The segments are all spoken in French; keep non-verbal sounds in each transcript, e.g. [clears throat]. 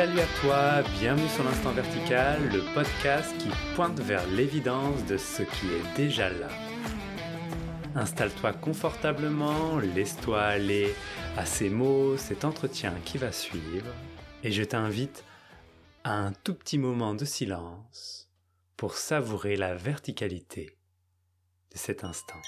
Salut à toi, bienvenue sur l'Instant Vertical, le podcast qui pointe vers l'évidence de ce qui est déjà là. Installe-toi confortablement, laisse-toi aller à ces mots, cet entretien qui va suivre, et je t'invite à un tout petit moment de silence pour savourer la verticalité de cet instant.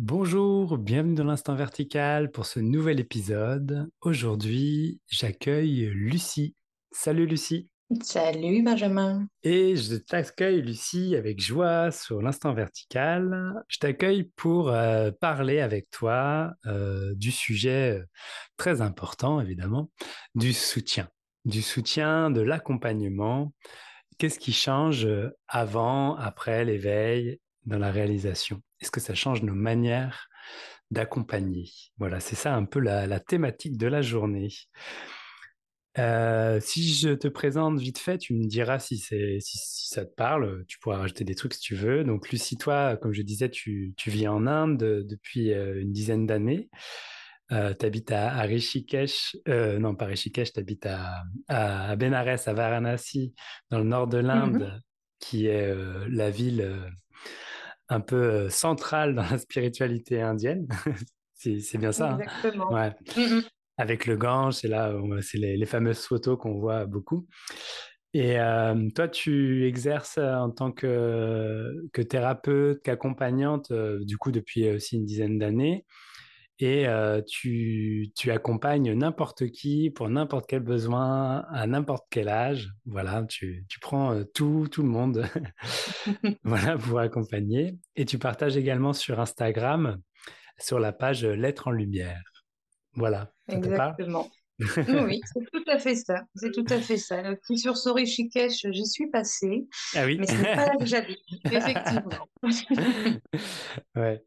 Bonjour, bienvenue dans l'instant vertical pour ce nouvel épisode. Aujourd'hui, j'accueille Lucie. Salut Lucie. Salut Benjamin. Et je t'accueille Lucie avec joie sur l'instant vertical. Je t'accueille pour euh, parler avec toi euh, du sujet euh, très important évidemment, du soutien. Du soutien, de l'accompagnement. Qu'est-ce qui change avant, après l'éveil, dans la réalisation? Est-ce que ça change nos manières d'accompagner? Voilà, c'est ça un peu la, thématique de la journée. Euh, si je te présente vite fait, tu me diras si, si, si, ça te parle. Tu pourras rajouter des trucs si tu veux. Donc, Lucie, toi, comme je disais, tu, tu vis en Inde depuis euh, une dizaine d'années. Euh, tu habites à, Rishikesh, euh, non pas Rishikesh, tu habites à, à, Benares, à Varanasi, dans le nord de l'Inde, mmh qui est la ville un peu centrale dans la spiritualité indienne. [laughs] c'est bien ça. Hein. Exactement. ouais. Mmh Avec le Gange, c'est là, c'est les, fameuses photos qu'on voit beaucoup. Et euh, toi, tu exerces en tant que, que thérapeute, qu'accompagnante, du coup, depuis aussi une dizaine d'années et tu, tu, accompagnes n'importe qui pour n'importe quel besoin, à n'importe quel âge. Voilà, tu, tu prends tout, tout le monde [laughs] voilà, pour accompagner. Et tu partages également sur Instagram, sur la page Lettres en Lumière. Voilà. Exactement. oui, [laughs] c'est tout à fait ça. C'est tout à fait ça. Puis sur Sorishikesh, j'y suis passée. Ah oui? Mais ce n'est pas là que j'habite, [laughs] effectivement. ouais.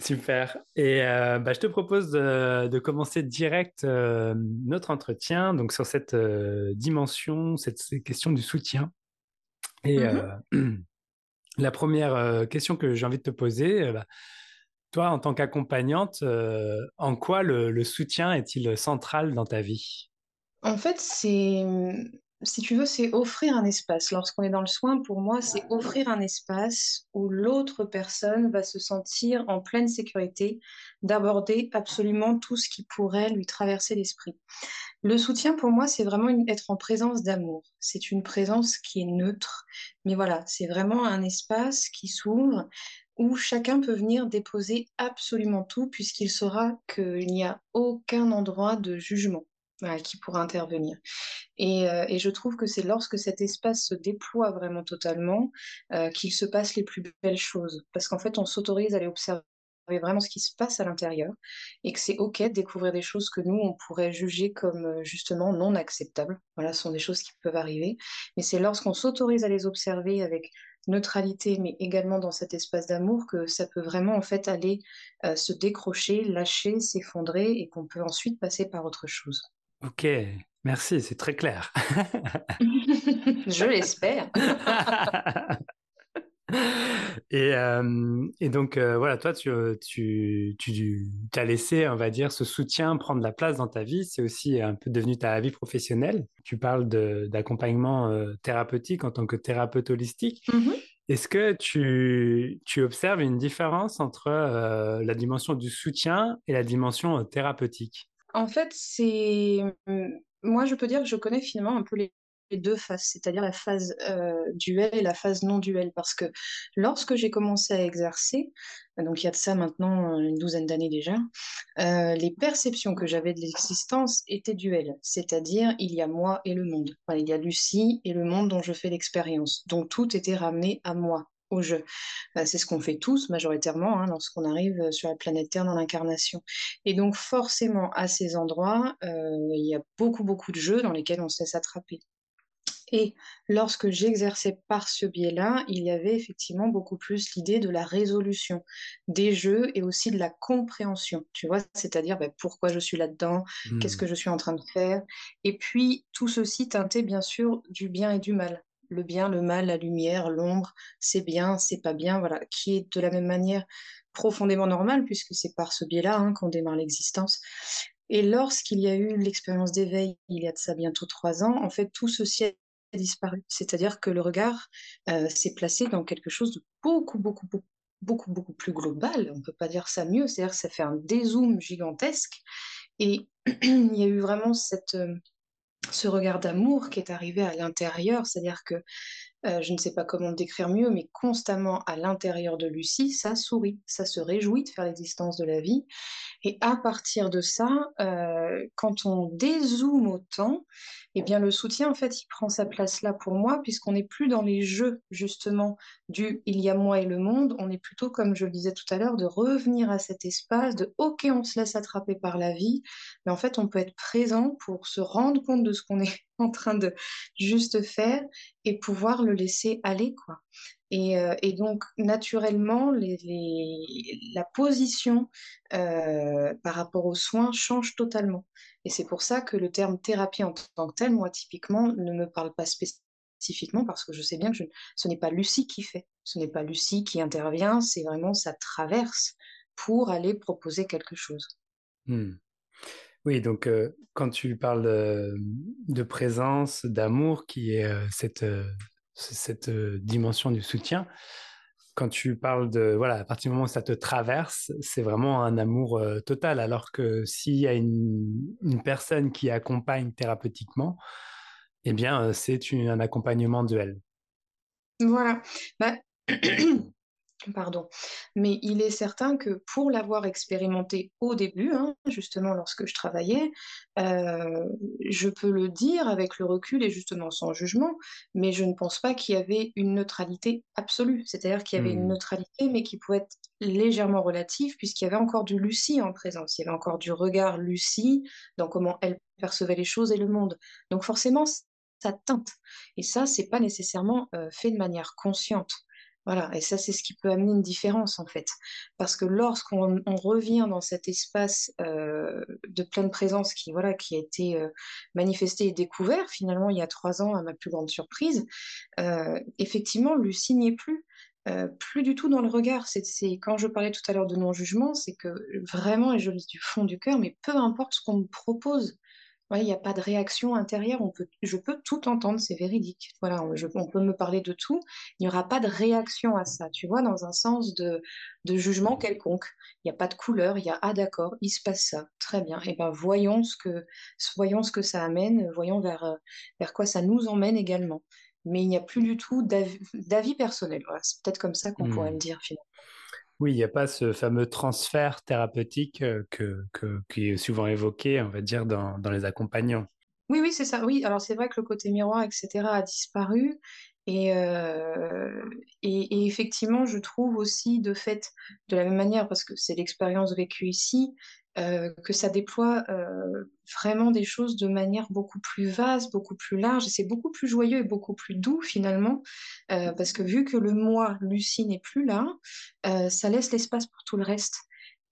Super. Et euh, bah, je te propose de, commencer direct euh, notre entretien donc sur cette euh, dimension, cette, question du soutien. Et mmh [clears throat] la première question que j'ai envie de te poser, bah, toi, en tant qu'accompagnante, en quoi le soutien est-il central dans ta vie? En fait, c'est si tu veux, c'est offrir un espace. Lorsqu'on est dans le soin, pour moi, c'est offrir un espace où l'autre personne va se sentir en pleine sécurité d'aborder absolument tout ce qui pourrait lui traverser l'esprit. Le soutien, pour moi, c'est vraiment être en présence d'amour. C'est une présence qui est neutre, mais voilà, c'est vraiment un espace qui s'ouvre où chacun peut venir déposer absolument tout puisqu'il saura qu'il n'y a aucun endroit de jugement qui pourra intervenir. Euh, et, je trouve que c'est lorsque cet espace se déploie vraiment totalement euh, qu'il se passe les plus belles choses. Parce qu'en fait, on s'autorise à aller observer vraiment ce qui se passe à l'intérieur et que c'est ok de découvrir des choses que nous on pourrait juger comme euh, justement non acceptables. Voilà, ce sont des choses qui peuvent arriver, mais c'est lorsqu'on s'autorise à les observer avec neutralité, mais également dans cet espace d'amour que ça peut vraiment en fait aller se décrocher, lâcher, s'effondrer et qu'on peut ensuite passer par autre chose. Ok, merci, c'est très clair. [laughs] Je l'espère. [laughs] et, euh, et, donc, euh, voilà, toi, tu, tu, tu as laissé, on va dire, ce soutien prendre la place dans ta vie. C'est aussi un peu devenu ta vie professionnelle. Tu parles d'accompagnement euh, thérapeutique en tant que thérapeute holistique. Mmh Est-ce que tu, tu, observes une différence entre la dimension du soutien et la dimension thérapeutique? En fait, c'est. Moi, je peux dire que je connais finalement un peu les deux phases, c'est-à-dire la phase euh, duel et la phase non duel, parce que lorsque j'ai commencé à exercer, donc il y a de ça maintenant une douzaine d'années déjà, les perceptions que j'avais de l'existence étaient duelles, c'est-à-dire il y a moi et le monde, il y a Lucie et le monde dont je fais l'expérience, donc tout était ramené à moi, au jeu. Bah, c'est ce qu'on fait tous majoritairement hein, lorsqu'on arrive euh, sur la planète Terre dans l'incarnation. Et donc forcément, à ces endroits, euh, il y a beaucoup, beaucoup de jeux dans lesquels on se laisse attraper. Et lorsque j'exerçais par ce biais-là, il y avait effectivement beaucoup plus l'idée de la résolution des jeux et aussi de la compréhension, tu vois, c'est-à-dire bah, pourquoi je suis là-dedans, qu'est-ce mmh. que je suis en train de faire. Et puis tout ceci teinté bien sûr du bien et du mal le bien, le mal, la lumière, l'ombre, c'est bien, c'est pas bien, voilà, qui est de la même manière profondément normal, puisque c'est par ce biais-là hein, qu'on démarre l'existence. Et lorsqu'il y a eu l'expérience d'éveil, il y a de ça bientôt trois ans, en fait, tout ceci a disparu. C'est-à-dire que le regard euh, s'est placé dans quelque chose de beaucoup, beaucoup, beaucoup, beaucoup, plus global. On ne peut pas dire ça mieux. C'est-à-dire que ça fait un dézoom gigantesque. Et [clears throat] il y a eu vraiment cette, euh, ce regard d'amour qui est arrivé à l'intérieur. C'est-à-dire que euh, je ne sais pas comment le décrire mieux, mais constamment à l'intérieur de Lucie, ça sourit, ça se réjouit de faire l'existence de la vie. Et à partir de ça, euh, quand on dézoome autant, eh bien le soutien, en fait, il prend sa place là pour moi, puisqu'on n'est plus dans les jeux, justement, du il y a moi et le monde, on est plutôt, comme je le disais tout à l'heure, de revenir à cet espace, de ok, on se laisse attraper par la vie, mais en fait, on peut être présent pour se rendre compte de ce qu'on est [laughs] en train de juste faire et pouvoir le laisser aller, quoi. Et, euh, et donc, naturellement, la position euh, par rapport aux soins change totalement. Et c'est pour ça que le terme thérapie en tant que tel, moi, typiquement, ne me parle pas spécifiquement parce que je sais bien que ce n'est pas Lucie qui fait, ce n'est pas Lucie qui intervient, c'est vraiment ça traverse pour aller proposer quelque chose. Hmm. Oui, donc euh, quand tu parles de, présence, d'amour, qui est cette, cette dimension du soutien, quand tu parles de, voilà, à partir du moment où ça te traverse, c'est vraiment un amour total. Alors que s'il y a une, personne qui accompagne thérapeutiquement, eh bien, c'est un accompagnement duel. Voilà. Bah, [clears throat] Pardon. Mais il est certain que pour l'avoir expérimenté au début, hein, justement lorsque je travaillais, euh, je peux le dire avec le recul et justement sans jugement, mais je ne pense pas qu'il y avait une neutralité absolue. C'est-à-dire qu'il y avait une mmh. neutralité, mais qui pouvait être légèrement relative, puisqu'il y avait encore du Lucie en présence. Il y avait encore du regard Lucie dans comment elle percevait les choses et le monde. Donc forcément, ça teinte. Et ça, c'est pas nécessairement euh, fait de manière consciente. Voilà, et ça, c'est ce qui peut amener une différence en fait. Parce que lorsqu'on revient dans cet espace euh, de pleine présence qui, voilà, qui a été euh, manifesté et découvert finalement il y a trois ans, à ma plus grande surprise, euh, effectivement, Lucie n'y est plus. plus du tout dans le regard. C'est quand je parlais tout à l'heure de non-jugement, c'est que vraiment, et je le dis du fond du cœur, mais peu importe ce qu'on me propose, il n'y a pas de réaction intérieure, on peut, je peux tout entendre, c'est véridique. Voilà, on, on, peut me parler de tout, il n'y aura pas de réaction à ça, tu vois, dans un sens de, de jugement quelconque. Il n'y a pas de couleur, il y a ah d'accord, il se passe ça, très bien. Et ben voyons ce que, voyons ce que ça amène, voyons vers, vers quoi ça nous emmène également. Mais il n'y a plus du tout d'avis personnel. Voilà, c'est peut-être comme ça qu'on pourrait mmh. le dire finalement. Oui, il n'y a pas ce fameux transfert thérapeutique que, qui est souvent évoqué, on va dire, dans, dans les accompagnants. Oui, oui, c'est ça. Oui, alors c'est vrai que le côté miroir, etc., a disparu. Et, et, effectivement, je trouve aussi, de fait, de la même manière, parce que c'est l'expérience vécue ici, euh, que ça déploie euh, vraiment des choses de manière beaucoup plus vaste, beaucoup plus large, c'est beaucoup plus joyeux et beaucoup plus doux finalement, euh, parce que vu que le moi, Lucie, n'est plus là, ça laisse l'espace pour tout le reste.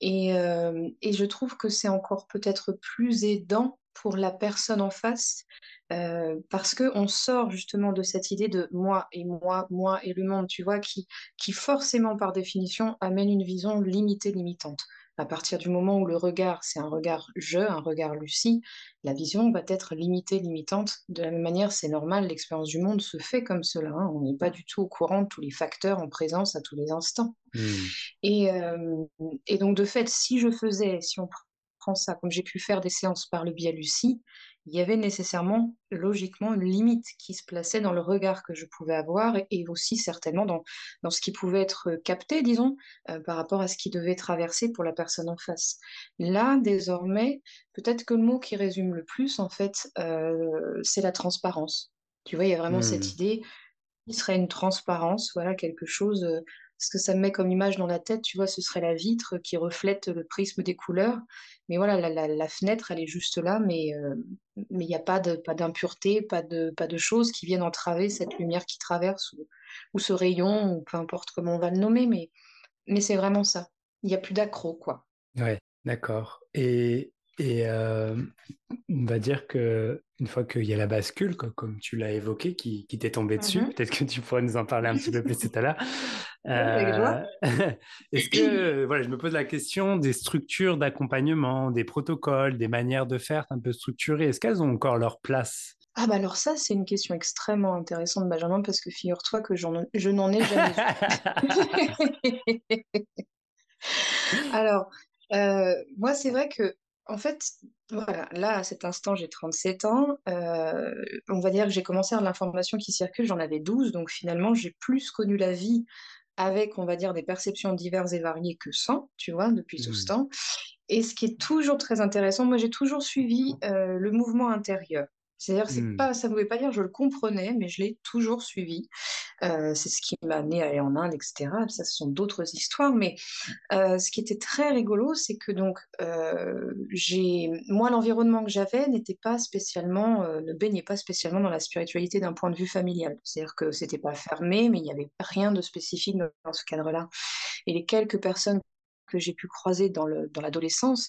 Et, je trouve que c'est encore peut-être plus aidant pour la personne en face, parce qu'on sort justement de cette idée de moi et moi, moi et le monde, tu vois, qui forcément par définition amène une vision limitée, limitante. À partir du moment où le regard, c'est un regard je, un regard Lucie, la vision va être limitée, limitante. De la même manière, c'est normal, l'expérience du monde se fait comme cela. Hein. On n'est pas du tout au courant de tous les facteurs en présence à tous les instants. Hmm. Et, euh, et, donc, de fait, si je faisais, si on prend ça, comme j'ai pu faire des séances par le biais Lucie, il y avait nécessairement, logiquement, une limite qui se plaçait dans le regard que je pouvais avoir et aussi certainement dans, dans ce qui pouvait être capté, disons, euh, par rapport à ce qui devait traverser pour la personne en face. Là, désormais, peut-être que le mot qui résume le plus, en fait, euh, c'est la transparence. Tu vois, il y a vraiment cette mmh. idée qui serait une transparence, voilà, quelque chose euh, ce que ça me met comme image dans la tête, tu vois, ce serait la vitre qui reflète le prisme des couleurs. Mais voilà, la, la, fenêtre, elle est juste là, mais euh, mais il n'y a pas de pas d'impureté, pas de pas de choses qui viennent entraver cette lumière qui traverse ou, ou ce rayon ou peu importe comment on va le nommer, mais mais c'est vraiment ça. Il n'y a plus d'accro, quoi. Ouais, d'accord. Et et euh, on va dire que une fois qu'il y a la bascule, comme tu l'as évoqué, qui, t'est tombé dessus. Mhm. Peut-être que tu pourrais nous en parler un petit peu plus tout à l'heure. Euh, [laughs] est-ce que, voilà, je me pose la question des structures d'accompagnement, des protocoles, des manières de faire un peu structurées, est-ce qu'elles ont encore leur place? Ah bah alors ça, c'est une question extrêmement intéressante, Benjamin, parce que figure-toi que je n'en ai jamais vu. [laughs] alors, euh, moi, c'est vrai que, en fait, voilà, là, à cet instant, j'ai 37 ans. Euh, on va dire que j'ai commencé à l'information qui circule, j'en avais 12, donc finalement, j'ai plus connu la vie avec, on va dire, des perceptions diverses et variées que sans, tu vois, depuis tout ce mmh. temps. Et ce qui est toujours très intéressant, moi, j'ai toujours suivi euh, le mouvement intérieur. C'est-à-dire, c'est mmh. pas, ça ne voulait pas dire je le comprenais, mais je l'ai toujours suivi. Euh, c'est ce qui m'a amené à aller en Inde, etc. Ça, ce sont d'autres histoires. Mais euh, ce qui était très rigolo, c'est que donc, euh, j'ai, moi, l'environnement que j'avais n'était pas spécialement, ne baignait pas spécialement dans la spiritualité d'un point de vue familial. C'est-à-dire que c'était pas fermé, mais il n'y avait rien de spécifique dans ce cadre-là. Et les quelques personnes que j'ai pu croiser dans l'adolescence,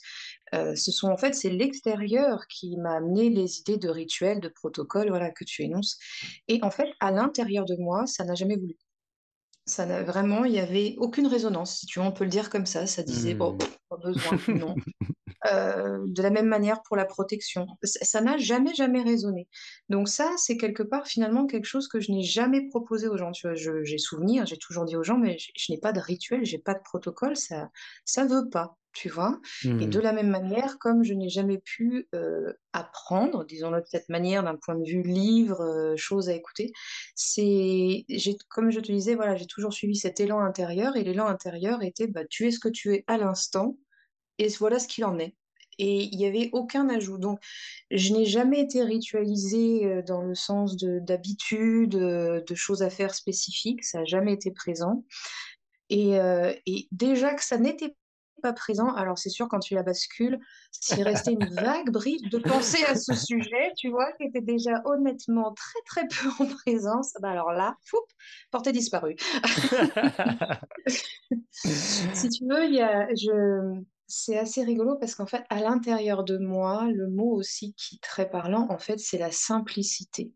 euh, ce sont en fait, c'est l'extérieur qui m'a amené les idées de rituels, de protocoles, voilà, que tu énonces. Et en fait, à l'intérieur de moi, ça n'a jamais voulu. Ça n'a vraiment, il n'y avait aucune résonance, si tu veux, on peut le dire comme ça. Ça disait, bon, mmh. pas besoin, non. Euh, de la même manière pour la protection. Ça n'a jamais, jamais résonné. Donc ça, c'est quelque part finalement quelque chose que je n'ai jamais proposé aux gens. Tu vois, j'ai souvenir, j'ai toujours dit aux gens, mais je, n'ai pas de rituel, j'ai pas de protocole, ça, ça veut pas. Tu vois? Et de mmh. la même manière, comme je n'ai jamais pu euh, apprendre, disons-le de cette manière, d'un point de vue livre, euh, chose à écouter, c'est, comme je te disais, voilà, j'ai toujours suivi cet élan intérieur, et l'élan intérieur était, bah, tu es ce que tu es à l'instant, et voilà ce qu'il en est. Et il n'y avait aucun ajout. Donc, je n'ai jamais été ritualisée dans le sens d'habitude, de, de, choses à faire spécifiques. Ça n'a jamais été présent. Et, euh, et déjà que ça n'était pas présent, alors c'est sûr, quand tu la bascules, s'il restait une vague brique de pensée à ce sujet, tu vois, qui était déjà honnêtement très très peu en présence, bah alors là, fou, portée disparue. [laughs] si tu veux, je, c'est assez rigolo parce qu'en fait, à l'intérieur de moi, le mot aussi qui est très parlant, en fait, c'est la simplicité.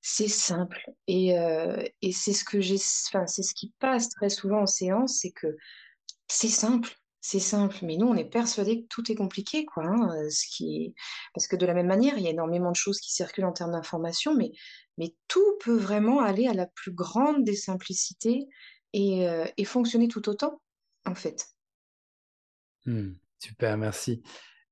C'est simple. Et, euh, et c'est ce que j'ai, enfin, c'est ce qui passe très souvent en séance, c'est que c'est simple. C'est simple, mais nous, on est persuadés que tout est compliqué, quoi. Hein, euh, ce qui Parce que de la même manière, il y a énormément de choses qui circulent en termes d'information, mais, mais tout peut vraiment aller à la plus grande des simplicités et, euh, et fonctionner tout autant, en fait. Mmh. super, merci.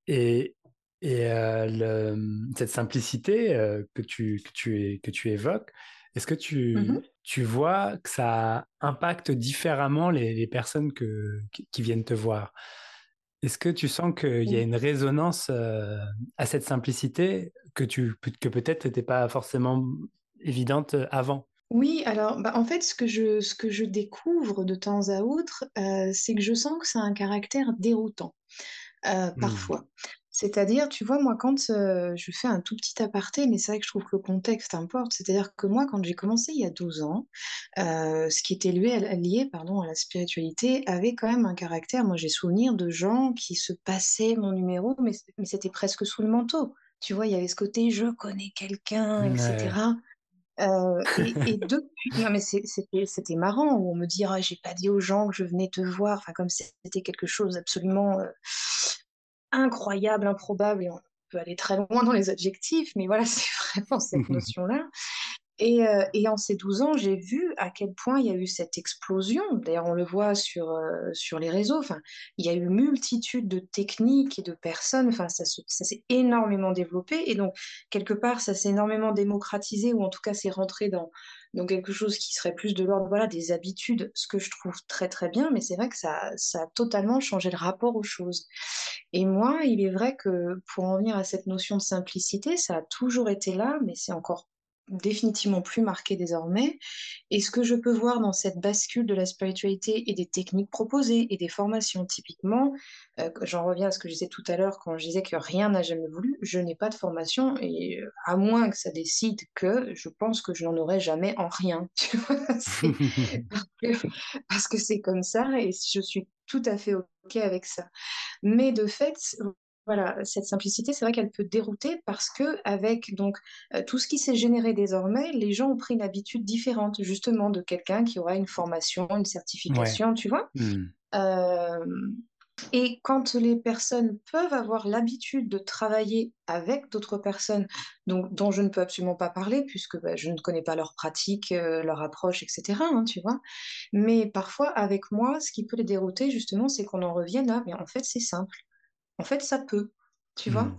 Et, et euh, cette simplicité euh, que, tu, que, tu, que tu évoques, est-ce que tu, mmh tu vois que ça impacte différemment les, les personnes que, qui, viennent te voir. Est-ce que tu sens qu'il y a une résonance euh, à cette simplicité que, tu, que peut-être n'était pas forcément évidente avant? Oui, alors bah, en fait, ce que je, ce que je découvre de temps à autre, euh, c'est que je sens que ça a un caractère déroutant, euh, mmh. C'est-à-dire, tu vois, moi, quand euh, je fais un tout petit aparté, mais c'est vrai que je trouve que le contexte importe, c'est-à-dire que moi, quand j'ai commencé il y a 12 ans, ce qui était lié, pardon, à la spiritualité avait quand même un caractère. Moi, j'ai souvenir de gens qui se passaient mon numéro, mais, mais c'était presque sous le manteau. Tu vois, il y avait ce côté je connais quelqu'un, etc. Euh, et, [laughs] depuis, non mais c'était marrant où on me dit ah, j'ai pas dit aux gens que je venais te voir, enfin comme c'était quelque chose d'absolument euh, incroyable, improbable, et on peut aller très loin dans les adjectifs, mais voilà [laughs] c'est vraiment cette [laughs] notion-là. Euh, et, en ces 12 ans, j'ai vu à quel point il y a eu cette explosion. D'ailleurs, on le voit sur, euh, sur les réseaux. Enfin, il y a eu multitude de techniques et de personnes. Enfin, ça, ça s'est énormément développé. Et donc, quelque part, ça s'est énormément démocratisé, ou en tout cas, c'est rentré dans, dans quelque chose qui serait plus de l'ordre voilà, des habitudes, ce que je trouve très très bien. Mais c'est vrai que ça, ça a totalement changé le rapport aux choses. Et moi, il est vrai que pour en venir à cette notion de simplicité, ça a toujours été là, mais c'est encore définitivement plus marqué désormais. Et ce que je peux voir dans cette bascule de la spiritualité et des techniques proposées et des formations, typiquement, euh, j'en reviens à ce que je disais tout à l'heure quand je disais que rien n'a jamais voulu, je n'ai pas de formation et euh, à moins que ça décide que, je pense que je n'en aurai jamais en rien. [laughs] Tu vois [laughs] parce que c'est comme ça et je suis tout à fait OK avec ça. Mais de fait, voilà, cette simplicité, c'est vrai qu'elle peut dérouter parce que avec donc euh, tout ce qui s'est généré désormais, les gens ont pris une habitude différente, justement, de quelqu'un qui aura une formation, une certification, tu vois. Hmm. Euh, et quand les personnes peuvent avoir l'habitude de travailler avec d'autres personnes donc, dont je ne peux absolument pas parler puisque bah, je ne connais pas leur pratique, euh, leur approche, etc., hein, tu vois. Mais parfois, avec moi, ce qui peut les dérouter, justement, c'est qu'on en revienne à, mais en fait, c'est simple. En fait, ça peut, tu vois. Hmm.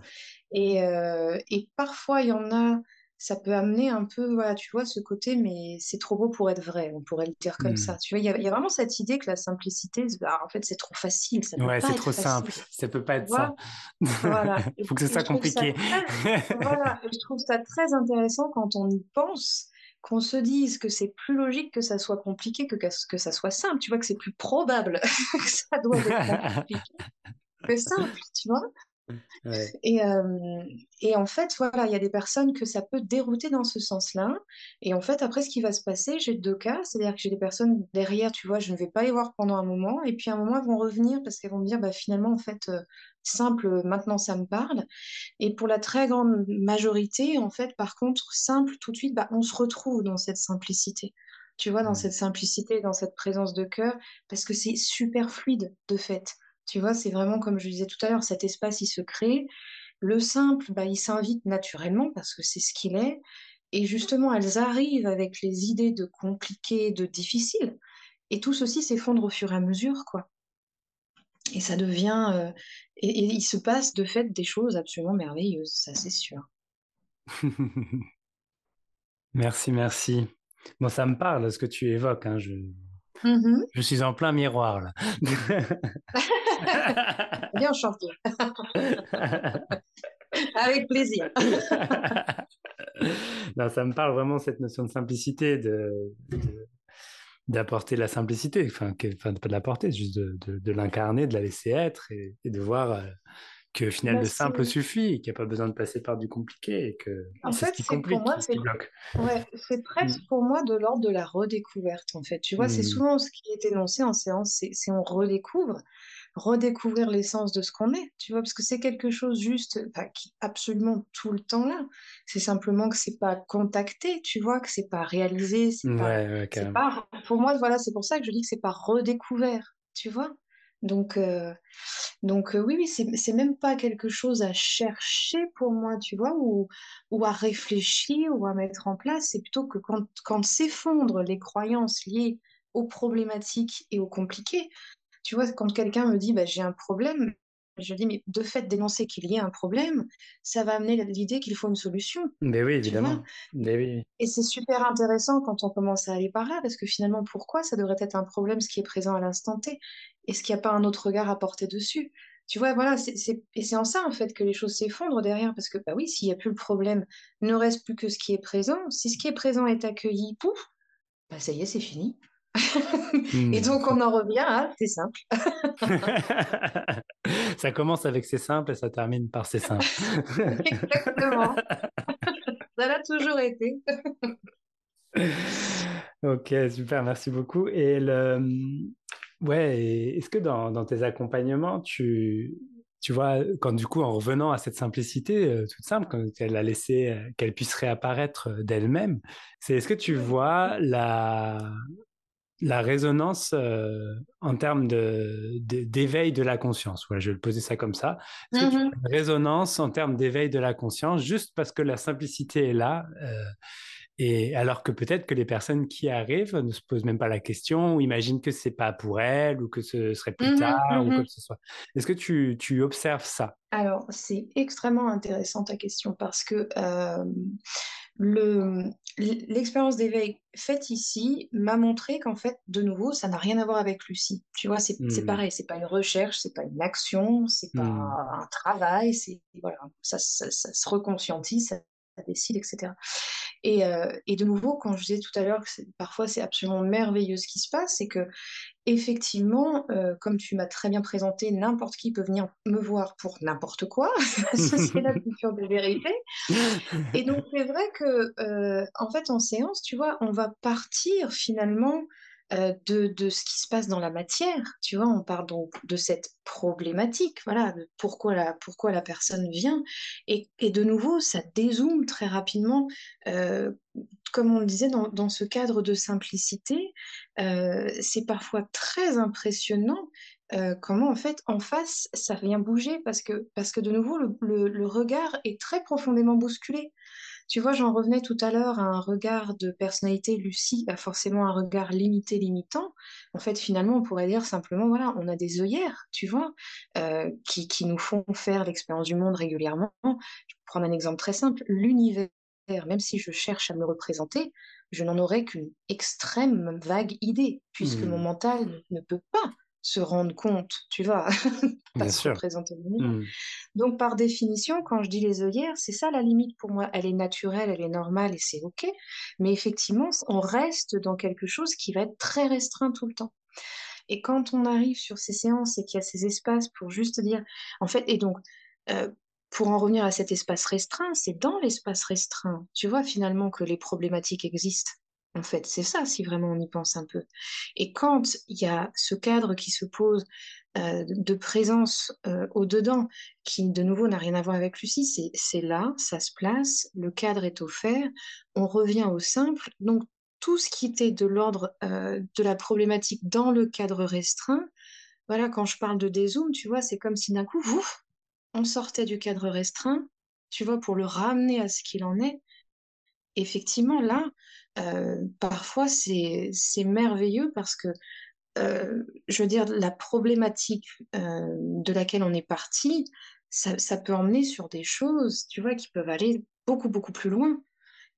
Et, euh, et parfois, il y en a, ça peut amener un peu, voilà, tu vois, ce côté, mais c'est trop beau pour être vrai, on pourrait le dire comme ça. Tu vois, il y a, il y a vraiment cette idée que la simplicité, bah, en fait, c'est trop facile, ça peut Ouais, c'est trop simple. Ça peut pas être ça. [laughs] Voilà. Et, Faut que ce soit ça compliqué. très, voilà. Je trouve ça très intéressant quand on y pense, qu'on se dise que c'est plus logique que ça soit compliqué que que ça soit simple. Tu vois, que c'est plus probable [laughs] que ça doit être compliqué [laughs] que simple, tu vois? [laughs] Ouais. Et, euh, et en fait, voilà, il y a des personnes que ça peut dérouter dans ce sens-là. Et en fait, après, ce qui va se passer, j'ai deux cas. C'est-à-dire que j'ai des personnes derrière, tu vois, je ne vais pas les voir pendant un moment. Et puis à un moment, elles vont revenir parce qu'elles vont me dire, bah, finalement, en fait, euh, simple, maintenant, ça me parle. Et pour la très grande majorité, en fait, par contre, simple, tout de suite, bah, on se retrouve dans cette simplicité. Tu vois, dans cette simplicité, dans cette présence de cœur, parce que c'est super fluide, de fait. Tu vois, c'est vraiment comme je disais tout à l'heure, cet espace, il se crée. Le simple, bah, il s'invite naturellement parce que c'est ce qu'il est. Et justement, elles arrivent avec les idées de compliqué, de difficile. Et tout ceci s'effondre au fur et à mesure, quoi. Et ça devient... euh, et, et il se passe de fait des choses absolument merveilleuses, ça c'est sûr. [laughs] Merci, merci. Bon, ça me parle ce que tu évoques. Hein. Je, Mhm. je suis en plein miroir là. [laughs] Bien chanté, [laughs] avec plaisir. [laughs] non, ça me parle vraiment cette notion de simplicité, de, de- d'apporter la simplicité, enfin, que, enfin pas de l'apporter, juste de, de, de l'incarner, de la laisser être et, et de voir euh, que au final Bah, le simple suffit, qu'il n'y a pas besoin de passer par du compliqué et que En fait, ce qui pour moi, ce c'est qui bloque. ouais, c'est presque pour moi de l'ordre de la redécouverte, en fait. Tu vois, c'est Mm. souvent ce qui est énoncé en séance, c'est on redécouvre, redécouvrir l'essence de ce qu'on est, tu vois, parce que c'est quelque chose juste, qui est absolument tout le temps là. C'est simplement que c'est pas contacté, tu vois, que c'est pas réalisé, c'est Ouais, pas, ouais, c'est carrément. pas, pour moi, voilà, c'est pour ça que je dis que c'est pas redécouvert, tu vois. Donc, euh, donc euh, oui, oui, c'est, c'est même pas quelque chose à chercher pour moi, tu vois, ou, ou à réfléchir ou à mettre en place. C'est plutôt que quand, quand s'effondrent les croyances liées aux problématiques et aux compliqués, tu vois, quand quelqu'un me dit, bah, j'ai un problème, je dis, mais de fait d'énoncer qu'il y ait un problème, ça va amener l'idée qu'il faut une solution, Mais oui, évidemment. Mais oui. Et c'est super intéressant quand on commence à aller par là, parce que finalement, pourquoi ça devrait être un problème, ce qui est présent à l'instant T? Est-ce qu'il n'y a pas un autre regard à porter dessus? Tu vois, voilà, c'est, c'est- et c'est en ça, en fait, que les choses s'effondrent derrière, parce que, bah oui, s'il n'y a plus le problème, ne reste plus que ce qui est présent. Si ce qui est présent est accueilli, pouf, bah ça y est, c'est fini. Et Mm. donc, on en revient à, c'est simple. [laughs] ça commence avec c'est simple et ça termine par c'est simple. [laughs] Exactement. [laughs] Ça l'a toujours été. ok, super, merci beaucoup. Et le, ouais, est-ce que dans, dans tes accompagnements, tu, tu vois, quand du coup, en revenant à cette simplicité euh, toute simple, quand elle a laissé euh, qu'elle puisse réapparaître euh, d'elle-même, c'est est-ce que tu vois la, la résonance euh, en termes de, d'éveil de la conscience. Voilà, je vais le poser ça comme ça. Est-ce que tu Mhm. as une résonance en termes d'éveil de la conscience juste parce que la simplicité est là euh, et alors que peut-être que les personnes qui arrivent ne se posent même pas la question ou imaginent que c'est pas pour elles ou que ce serait plus Mhm, tard ou quoi que ce soit. Est-ce que tu, tu observes ça? Alors, c'est extrêmement intéressant ta question parce que euh, le, l'expérience d'éveil faite ici m'a montré qu'en fait, de nouveau, ça n'a rien à voir avec Lucie. Tu vois, c'est c'est Hmm, pareil, c'est pas une recherche, c'est pas une action, c'est pas hmm, un travail, c'est voilà, ça, ça, ça se reconscientise, ça, ça décide, etc. Et, euh, et de nouveau, quand je disais tout à l'heure que parfois c'est absolument merveilleux ce qui se passe, c'est que effectivement, euh, comme tu m'as très bien présenté, n'importe qui peut venir me voir pour n'importe quoi. [laughs] Ça, c'est la [laughs] plus pure des vérités. Et donc, c'est vrai que, euh, en fait, en séance, tu vois, on va partir finalement de, de, ce qui se passe dans la matière. Tu vois, on parle donc de cette problématique, voilà, de pourquoi la, pourquoi la personne vient. Et, et de nouveau, ça dézoome très rapidement. Euh, comme on le disait, dans, dans, ce cadre de simplicité, euh, c'est parfois très impressionnant euh, comment en fait en face ça vient bouger parce que, parce que de nouveau le, le regard est très profondément bousculé. Tu vois, j'en revenais tout à l'heure à un regard de personnalité lucide, pas forcément un regard limité, limitant. En fait, finalement, on pourrait dire simplement, voilà, on a des œillères, tu vois, euh, qui, qui nous font faire l'expérience du monde régulièrement. Je vais prendre un exemple très simple. L'univers, même si je cherche à me représenter, je n'en aurai qu'une extrême vague idée, puisque mmh. mon mental ne peut pas se rendre compte, tu vois, pas se représenter. Mmh. Donc, par définition, quand je dis les œillères, c'est ça la limite pour moi. Elle est naturelle, elle est normale et c'est OK. Mais effectivement, on reste dans quelque chose qui va être très restreint tout le temps. Et quand on arrive sur ces séances et qu'il y a ces espaces pour juste dire, en fait, et donc, euh, pour en revenir à cet espace restreint, c'est dans l'espace restreint, tu vois, finalement, que les problématiques existent. En fait, c'est ça, si vraiment on y pense un peu. Et quand il y a ce cadre qui se pose euh, de présence euh, au-dedans, qui de nouveau n'a rien à voir avec Lucie, c'est là, ça se place, le cadre est offert, on revient au simple. Donc, tout ce qui était de l'ordre euh, de la problématique dans le cadre restreint, voilà, quand je parle de dézoom, tu vois, c'est comme si d'un coup, on sortait du cadre restreint, tu vois, pour le ramener à ce qu'il en est. Effectivement, là, euh, parfois c'est merveilleux parce que, euh, je veux dire, la problématique euh, de laquelle on est parti, ça, ça, peut emmener sur des choses, tu vois, qui peuvent aller beaucoup, beaucoup plus loin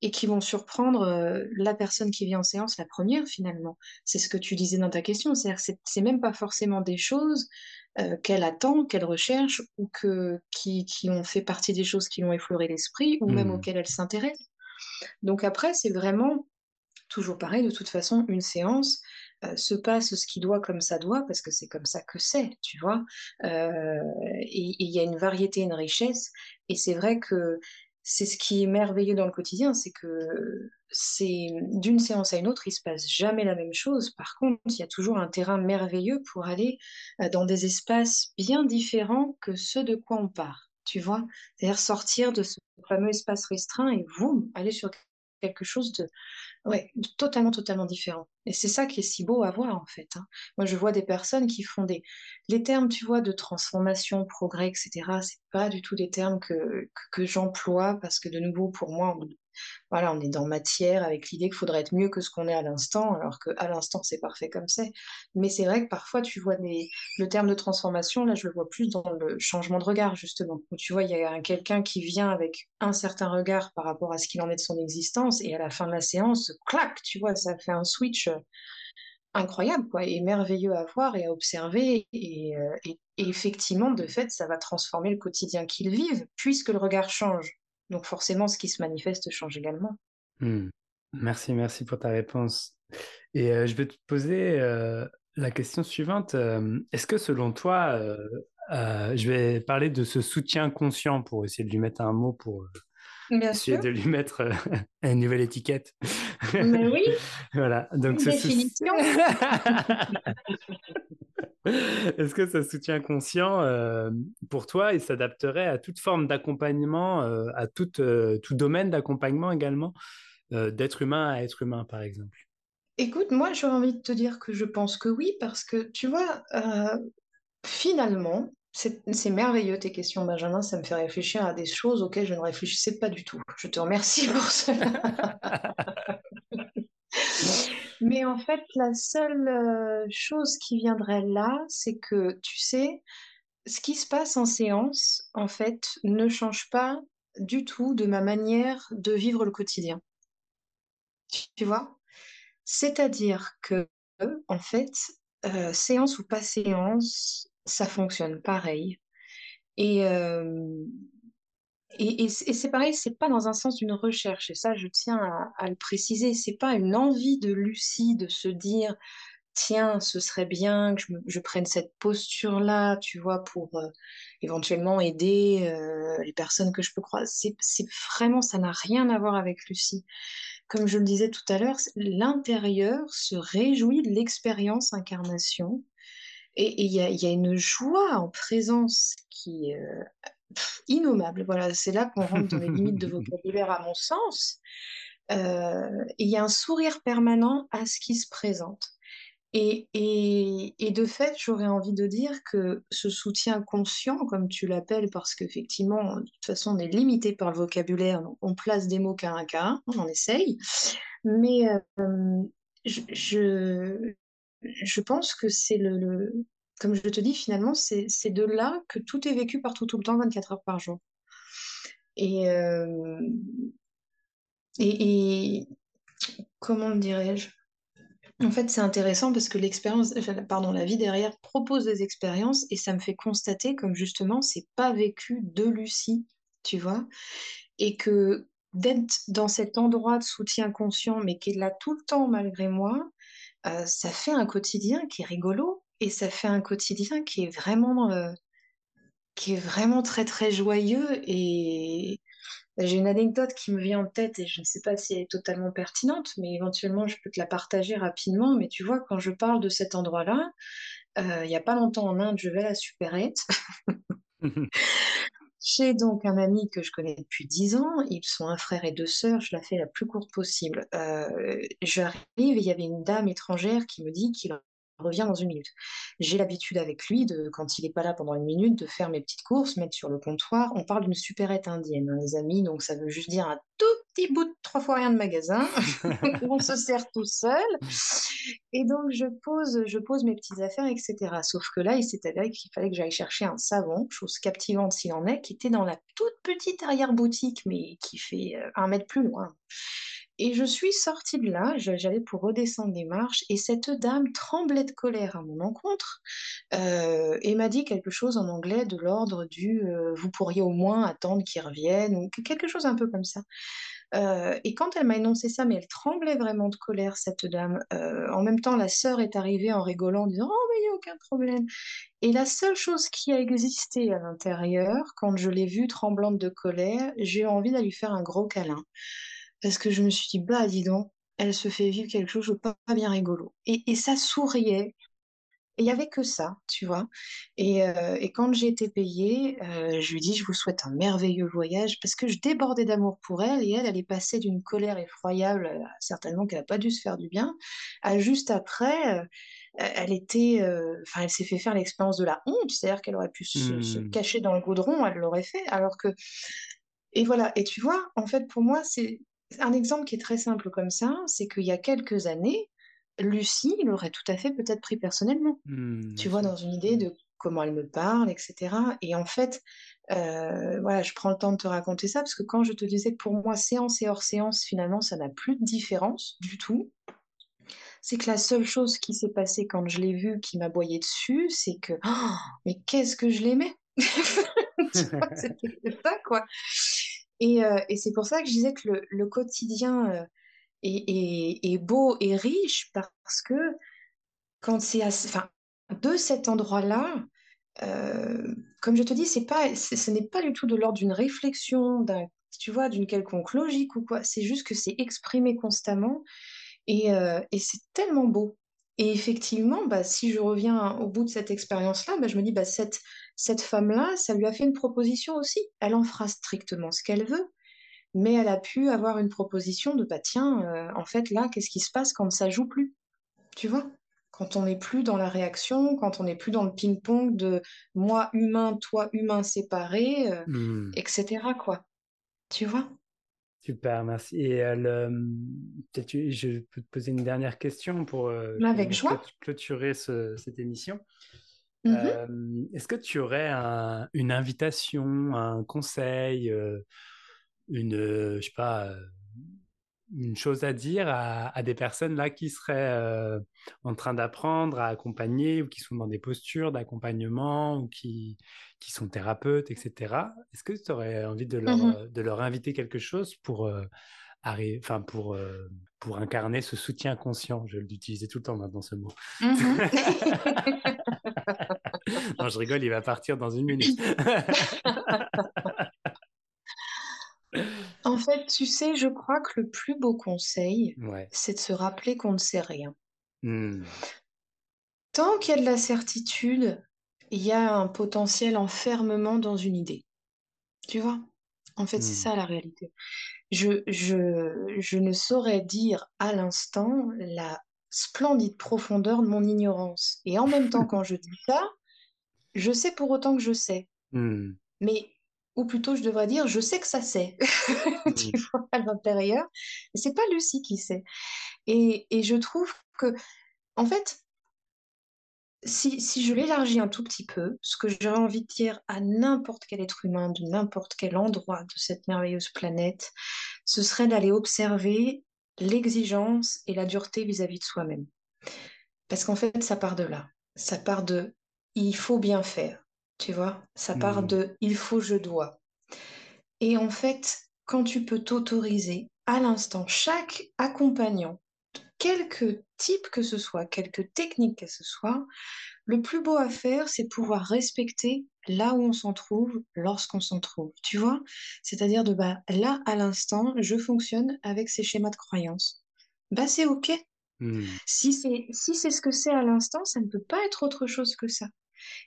et qui vont surprendre la personne qui vient en séance, la première finalement. C'est ce que tu disais dans ta question, c'est-à-dire c'est même pas forcément des choses qu'elle attend, qu'elle recherche ou que, qui, qui, ont fait partie des choses qui l'ont effleuré l'esprit ou même mmh. auxquelles elle s'intéresse. Donc après, c'est vraiment toujours pareil, de toute façon, une séance euh, se passe ce qui doit comme ça doit, parce que c'est comme ça que c'est, tu vois. Euh, et il y a une variété, une richesse, et c'est vrai que c'est ce qui est merveilleux dans le quotidien, c'est que c'est d'une séance à une autre, il se passe jamais la même chose. Par contre, il y a toujours un terrain merveilleux pour aller euh, dans des espaces bien différents que ceux de quoi on part, tu vois? C'est-à-dire sortir de ce fameux espace restreint et vous aller sur quelque chose de, ouais, totalement, totalement différent. Et c'est ça qui est si beau à voir, en fait. Hein. Moi, je vois des personnes qui font des... Les termes, tu vois, de transformation, progrès, etc., c'est pas du tout des termes que, que, que j'emploie parce que, de nouveau, pour moi, voilà, on est dans matière avec l'idée qu'il faudrait être mieux que ce qu'on est à l'instant, alors qu'à l'instant, c'est parfait comme c'est. Mais c'est vrai que parfois, tu vois le terme de transformation, là, je le vois plus dans le changement de regard, justement. Où tu vois, il y a quelqu'un qui vient avec un certain regard par rapport à ce qu'il en est de son existence, et à la fin de la séance, clac, tu vois, ça fait un switch euh, incroyable, quoi, et merveilleux à voir et à observer. Et, euh, et effectivement, de fait, ça va transformer le quotidien qu'ils vivent, puisque le regard change. Donc forcément, ce qui se manifeste change également. Mmh. Merci, merci pour ta réponse. Et euh, je vais te poser euh, la question suivante. Euh, est-ce que selon toi, je vais parler de ce soutien conscient pour essayer de lui mettre un mot pour Bien essayer sûr. de lui mettre [laughs] une nouvelle étiquette? Mais oui. [laughs] voilà. Donc une définition. [laughs] [laughs] Est-ce que ce soutien conscient, euh, pour toi, il s'adapterait à toute forme d'accompagnement, euh, à tout, euh, tout domaine d'accompagnement également, d'être humain à être humain, par exemple? Écoute, moi, j'aurais envie de te dire que je pense que oui, parce que, tu vois, finalement, c'est merveilleux tes questions, Benjamin. Ça me fait réfléchir à des choses auxquelles je ne réfléchissais pas du tout. Je te remercie [laughs] pour cela. [laughs] Mais en fait, la seule euh, chose qui viendrait là, c'est que, tu sais, ce qui se passe en séance, en fait, ne change pas du tout de ma manière de vivre le quotidien. Tu vois? C'est-à-dire que, en fait, euh, séance ou pas séance, ça fonctionne pareil. Et, euh, et, c'est pareil, c'est pas dans un sens d'une recherche, et ça je tiens à, le préciser, c'est pas une envie de Lucie de se dire tiens, ce serait bien que je, prenne cette posture-là, tu vois, pour euh, éventuellement aider euh, les personnes que je peux croiser. C'est vraiment, ça n'a rien à voir avec Lucie. comme je le disais tout à l'heure, l'intérieur se réjouit de l'expérience incarnation. Et il y a, une joie en présence qui est innommable. Voilà, c'est là qu'on rentre dans les [laughs] limites de vocabulaire à mon sens. Euh, il y a un sourire permanent à ce qui se présente. Et, et, et, de fait, j'aurais envie de dire que ce soutien conscient, comme tu l'appelles, parce qu'effectivement, de toute façon, on est limité par le vocabulaire, donc on place des mots qu'à un cas un, on en essaye. Mais euh, je, je, je, pense que c'est le, le, comme je te dis, finalement, c'est de là que tout est vécu partout, tout le temps, 24 heures par jour. Et, euh, comment dirais-je? En fait, c'est intéressant parce que l'expérience, pardon, la vie derrière propose des expériences et ça me fait constater comme justement, c'est pas vécu de Lucie, tu vois, et que d'être dans cet endroit de soutien conscient, mais qui est là tout le temps malgré moi, euh, ça fait un quotidien qui est rigolo et ça fait un quotidien qui est vraiment, euh, qui est vraiment très très joyeux et j'ai une anecdote qui me vient en tête et je ne sais pas si elle est totalement pertinente, mais éventuellement je peux te la partager rapidement. Mais tu vois, quand je parle de cet endroit-là, euh, il n'y a pas longtemps en Inde, je vais à la supérette. [laughs] J'ai donc un ami que je connais depuis dix ans. Ils sont un frère et deux sœurs. Je la fais la plus courte possible. Euh, J'arrive et il y avait une dame étrangère qui me dit qu'il revient dans une minute. J'ai l'habitude avec lui, de, quand il n'est pas là pendant une minute, de faire mes petites courses, mettre sur le comptoir. On parle d'une supérette indienne, hein, les amis, donc ça veut juste dire un tout petit bout de trois fois rien de magasin, [laughs] on se sert tout seul. Et donc je pose, je pose mes petites affaires, etc. Sauf que là, il s'est avéré qu'il fallait que j'aille chercher un savon, chose captivante s'il en est, qui était dans la toute petite arrière-boutique, mais qui fait euh, un mètre plus loin. Et je suis sortie de là, j'allais pour redescendre les marches, et cette dame tremblait de colère à mon encontre euh, et m'a dit quelque chose en anglais de l'ordre du euh, vous pourriez au moins attendre qu'il revienne, ou quelque chose un peu comme ça. Euh, et quand elle m'a énoncé ça, mais elle tremblait vraiment de colère, cette dame. En même temps, la sœur est arrivée en rigolant, en disant Oh, mais il n'y a aucun problème. Et la seule chose qui a existé à l'intérieur, quand je l'ai vue tremblante de colère, j'ai eu envie d'aller lui faire un gros câlin parce que je me suis dit, bah dis donc, elle se fait vivre quelque chose de pas, bien rigolo. Et, et ça souriait. Et il n'y avait que ça, tu vois. Et, euh, et quand j'ai été payée, euh, je lui dis, je vous souhaite un merveilleux voyage, parce que je débordais d'amour pour elle, et elle, elle est passée d'une colère effroyable, euh, certainement qu'elle n'a pas dû se faire du bien, à juste après, euh, elle était, enfin, elle s'est fait faire l'expérience de la honte, c'est-à-dire qu'elle aurait pu se, se Hmm. cacher dans le goudron, elle l'aurait fait, alors que, et voilà. Et tu vois, en fait, pour moi, c'est un exemple qui est très simple comme ça, c'est qu'il y a quelques années, Lucie l'aurait tout à fait peut-être pris personnellement. Hmm, Tu vois, dans une idée Hmm. de comment elle me parle, etc. Et en fait, euh, voilà, je prends le temps de te raconter ça parce que quand je te disais que pour moi, séance et hors séance, finalement, ça n'a plus de différence du tout. C'est que la seule chose qui s'est passée quand je l'ai vue, qui m'a boyé dessus, c'est que, oh, mais qu'est-ce que je l'aimais! [laughs] [laughs] C'était ça, quoi. Et, euh, et c'est pour ça que je disais que le, quotidien euh, est, beau et riche parce que quand c'est de cet endroit-là, euh, comme je te dis, c'est pas, ce n'est pas du tout de l'ordre d'une réflexion, d'un, tu vois, d'une quelconque logique ou quoi. C'est juste que c'est exprimé constamment et, et c'est tellement beau. Et effectivement, bah, si je reviens au bout de cette expérience-là, bah, je me dis, bah, cette, cette femme-là, ça lui a fait une proposition aussi. Elle en fera strictement ce qu'elle veut, mais elle a pu avoir une proposition de, bah, tiens, euh, en fait, là, qu'est-ce qui se passe quand ça joue plus? Tu vois? Quand on n'est plus dans la réaction, quand on n'est plus dans le ping-pong de moi humain, toi humain séparés, euh, Hmm. etc., quoi. Tu vois? Super, merci. Et euh, peut-être je peux te poser une dernière question pour euh, Avec joie. clôt- clôturer ce- cette émission. Mhm. Euh, est-ce que tu aurais un- une invitation, un conseil, euh, une, euh, je sais pas, une chose à dire à, à des personnes là qui seraient euh, en train d'apprendre à accompagner ou qui sont dans des postures d'accompagnement ou qui, qui sont thérapeutes, etc. Est-ce que tu aurais envie de leur, de leur inviter quelque chose pour, euh, arri- pour, euh, pour incarner ce soutien conscient? Je vais l'utiliser tout le temps maintenant ce mot. Mhm. [laughs] [laughs] [laughs] non, je rigole, il va partir dans une minute. [laughs] En fait, tu sais, je crois que le plus beau conseil, Ouais. c'est de se rappeler qu'on ne sait rien. Hmm. Tant qu'il y a de la certitude, il y a un potentiel enfermement dans une idée. Tu vois? En fait, c'est Hmm. ça la réalité. Je, je, je ne saurais dire à l'instant la splendide profondeur de mon ignorance. Et en même temps, quand je dis ça, je sais pour autant que je sais. Hmm. Mais, ou plutôt, je devrais dire, je sais que ça sait. [laughs] Tu Hmm. vois, à l'intérieur. C'est pas Lucie qui sait. Et, et je trouve que, en fait, si, si je l'élargis un tout petit peu, ce que j'aurais envie de dire à n'importe quel être humain de n'importe quel endroit de cette merveilleuse planète, ce serait d'aller observer l'exigence et la dureté vis-à-vis de soi-même. Parce qu'en fait, ça part de là. Ça part de il faut bien faire, tu vois? Ça part Hmm. de il faut, je dois. Et en fait, quand tu peux t'autoriser à l'instant, chaque accompagnant, quelque type que ce soit, quelque technique que ce soit, le plus beau à faire, c'est pouvoir respecter là où on s'en trouve lorsqu'on s'en trouve. Tu vois? C'est-à-dire de bah, là, à l'instant, je fonctionne avec ces schémas de croyance. Bah, c'est OK. Hmm. Si c'est si c'est ce que c'est à l'instant, ça ne peut pas être autre chose que ça.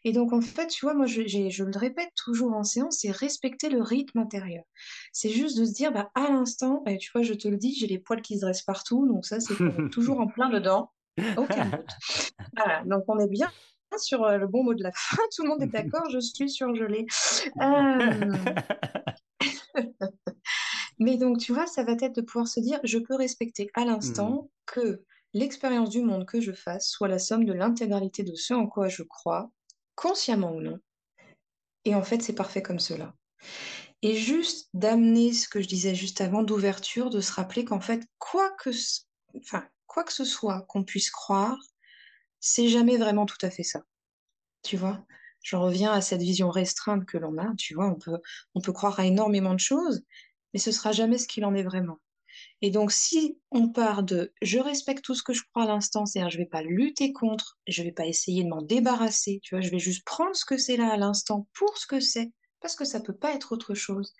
Et donc, en fait, tu vois, moi, je, je le répète toujours en séance, c'est respecter le rythme intérieur. C'est juste de se dire, bah, à l'instant, et tu vois, je te le dis, j'ai les poils qui se dressent partout, donc ça, c'est [laughs] toujours en plein dedans, aucun doute. Voilà, donc on est bien sur euh, le bon mot de la [laughs] fin, tout le monde est d'accord, je suis surgelée. Euh, [laughs] mais donc, tu vois, ça va être de pouvoir se dire, je peux respecter à l'instant que l'expérience du monde que je fasse soit la somme de l'intégralité de ce en quoi je crois, consciemment ou non. Et en fait, c'est parfait comme cela. Et juste d'amener ce que je disais juste avant d'ouverture, de se rappeler qu'en fait, quoi que, ce- enfin, quoi que ce soit qu'on puisse croire, c'est jamais vraiment tout à fait ça. Tu vois? Je reviens à cette vision restreinte que l'on a. Tu vois, on peut, on peut croire à énormément de choses, mais ce sera jamais ce qu'il en est vraiment. Et donc, si on part de je respecte tout ce que je crois à l'instant, c'est-à-dire je vais pas lutter contre, je vais pas essayer de m'en débarrasser, tu vois, je vais juste prendre ce que c'est là à l'instant pour ce que c'est, parce que ça peut pas être autre chose.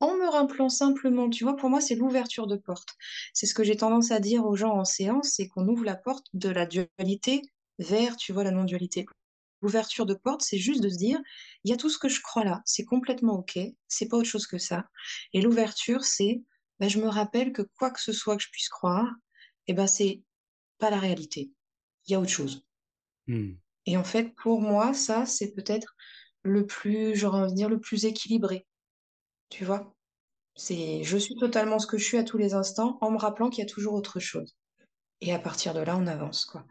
En me rappelant simplement, tu vois, pour moi, c'est l'ouverture de porte. C'est ce que j'ai tendance à dire aux gens en séance, c'est qu'on ouvre la porte de la dualité vers, tu vois, la non-dualité. L'ouverture de porte, c'est juste de se dire, il y a tout ce que je crois là, c'est complètement OK, c'est pas autre chose que ça. Et l'ouverture, c'est, ben, je me rappelle que quoi que ce soit que je puisse croire, eh ben, c'est pas la réalité. Il y a autre chose. Hmm. Et en fait, pour moi, ça, c'est peut-être le plus, j'aurais envie de dire, le plus équilibré. Tu vois? C'est, je suis totalement ce que je suis à tous les instants en me rappelant qu'il y a toujours autre chose. Et à partir de là, on avance, quoi.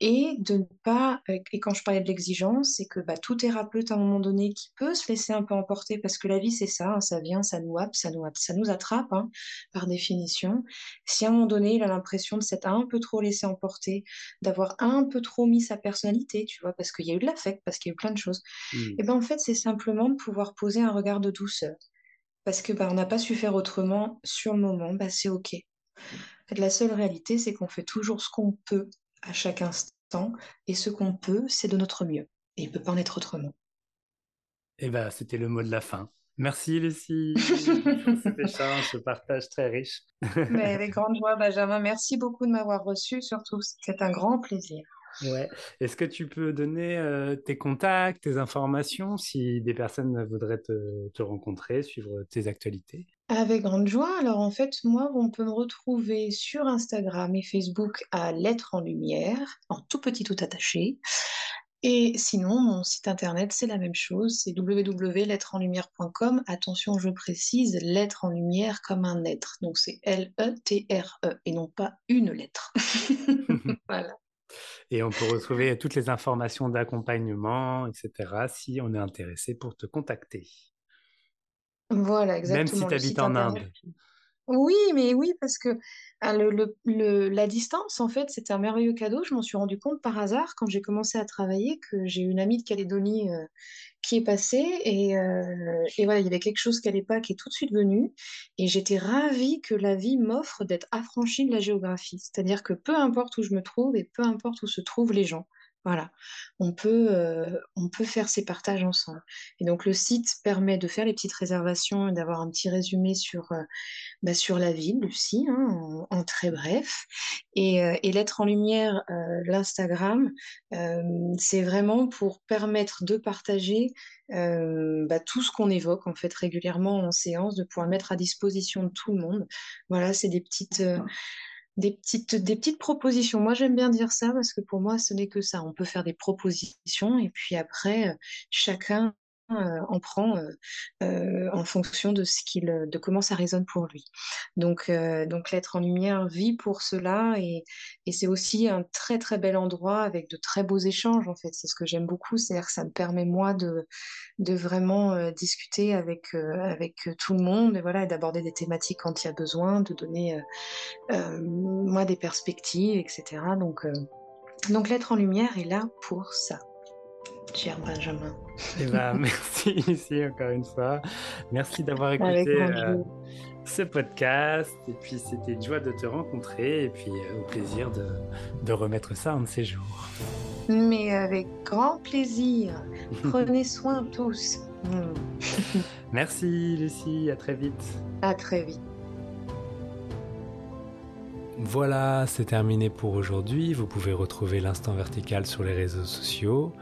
Et de ne pas, euh, et quand je parlais de l'exigence, c'est que bah, tout thérapeute à un moment donné qui peut se laisser un peu emporter, parce que la vie c'est ça, hein, ça vient, ça nous happe, ça nous, happe, ça nous attrape, hein, par définition. Si à un moment donné, il a l'impression de s'être un peu trop laissé emporter, d'avoir un peu trop mis sa personnalité, tu vois, parce qu'il y a eu de l'affect, parce qu'il y a eu plein de choses, Hmm. et ben en fait, c'est simplement de pouvoir poser un regard de douceur. Parce que bah, on n'a pas su faire autrement sur le moment, bah, c'est OK. Fait, la seule réalité, c'est qu'on fait toujours ce qu'on peut à chaque instant, et ce qu'on peut, c'est de notre mieux. Et il ne peut pas en être autrement. Eh ben, c'était le mot de la fin. Merci Lucie pour cet échange, ce partage très riche. Mais avec grande joie, Benjamin, merci beaucoup de m'avoir reçu, surtout, c'est un grand plaisir. Ouais. Est-ce que tu peux donner euh, tes contacts, tes informations, si des personnes voudraient te, te rencontrer, suivre tes actualités? Avec grande joie. Alors en fait, moi, on peut me retrouver sur Instagram et Facebook à Lettres en Lumière, en tout petit tout attaché. Et sinon, mon site internet, c'est la même chose, c'est www.lettresenlumière.com. Attention, je précise, lettre en lumière comme un être. Donc c'est L-E-T-R-E -E, et non pas une lettre. [laughs] voilà. Et on peut retrouver [laughs] toutes les informations d'accompagnement, etc., si on est intéressé pour te contacter. Voilà, Même si exactement. tu habites en internet. Inde. Oui, mais oui, parce que ah, le, la distance, en fait, c'était un merveilleux cadeau. Je m'en suis rendu compte par hasard quand j'ai commencé à travailler que j'ai une amie de Calédonie euh, qui est passée et, euh, et voilà, il y avait quelque chose qui n'allait pas, qui est tout de suite venu. Et j'étais ravie que la vie m'offre d'être affranchie de la géographie. C'est-à-dire que peu importe où je me trouve et peu importe où se trouvent les gens, Voilà, on peut, euh, on peut faire ces partages ensemble. Et donc le site permet de faire les petites réservations et d'avoir un petit résumé sur, euh, bah, sur la ville aussi, hein, en, très bref. Et, euh, et l'être en lumière, l'Instagram, c'est vraiment pour permettre de partager bah, tout ce qu'on évoque en fait régulièrement en séance, de pouvoir mettre à disposition de tout le monde. Voilà, c'est des petites des petites, des petites propositions. Moi, j'aime bien dire ça parce que pour moi, ce n'est que ça. On peut faire des propositions et puis après, euh, chacun en prend euh, en fonction de ce qu'il, de comment ça résonne pour lui. Donc, donc l'être en lumière vit pour cela et, et c'est aussi un très très bel endroit avec de très beaux échanges en fait. C'est ce que j'aime beaucoup, c'est-à-dire que ça me permet moi de, de vraiment discuter avec avec tout le monde et voilà, d'aborder des thématiques quand il y a besoin, de donner moi des perspectives, etc. Donc donc l'être en lumière est là pour ça cher Benjamin. Eh ben, [laughs] merci ici encore une fois. Merci d'avoir écouté euh, ce podcast. Et puis, c'était une joie de te rencontrer. Et puis, euh, au plaisir de, de, remettre ça un de ces jours. Mais avec grand plaisir. [laughs] Prenez soin tous. [laughs] merci, Lucie. À très vite. À très vite. Voilà, c'est terminé pour aujourd'hui. Vous pouvez retrouver l'instant vertical sur les réseaux sociaux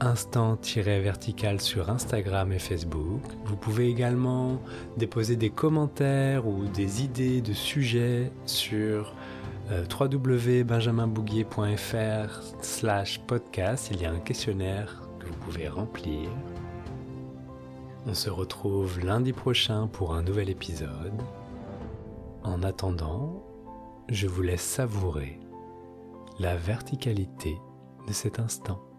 instant-vertical sur Instagram et Facebook. Vous pouvez également déposer des commentaires ou des idées de sujets sur euh, www.benjaminbouguier.fr slash podcast. Il y a un questionnaire que vous pouvez remplir. On se retrouve lundi prochain pour un nouvel épisode. En attendant, je vous laisse savourer la verticalité de cet instant.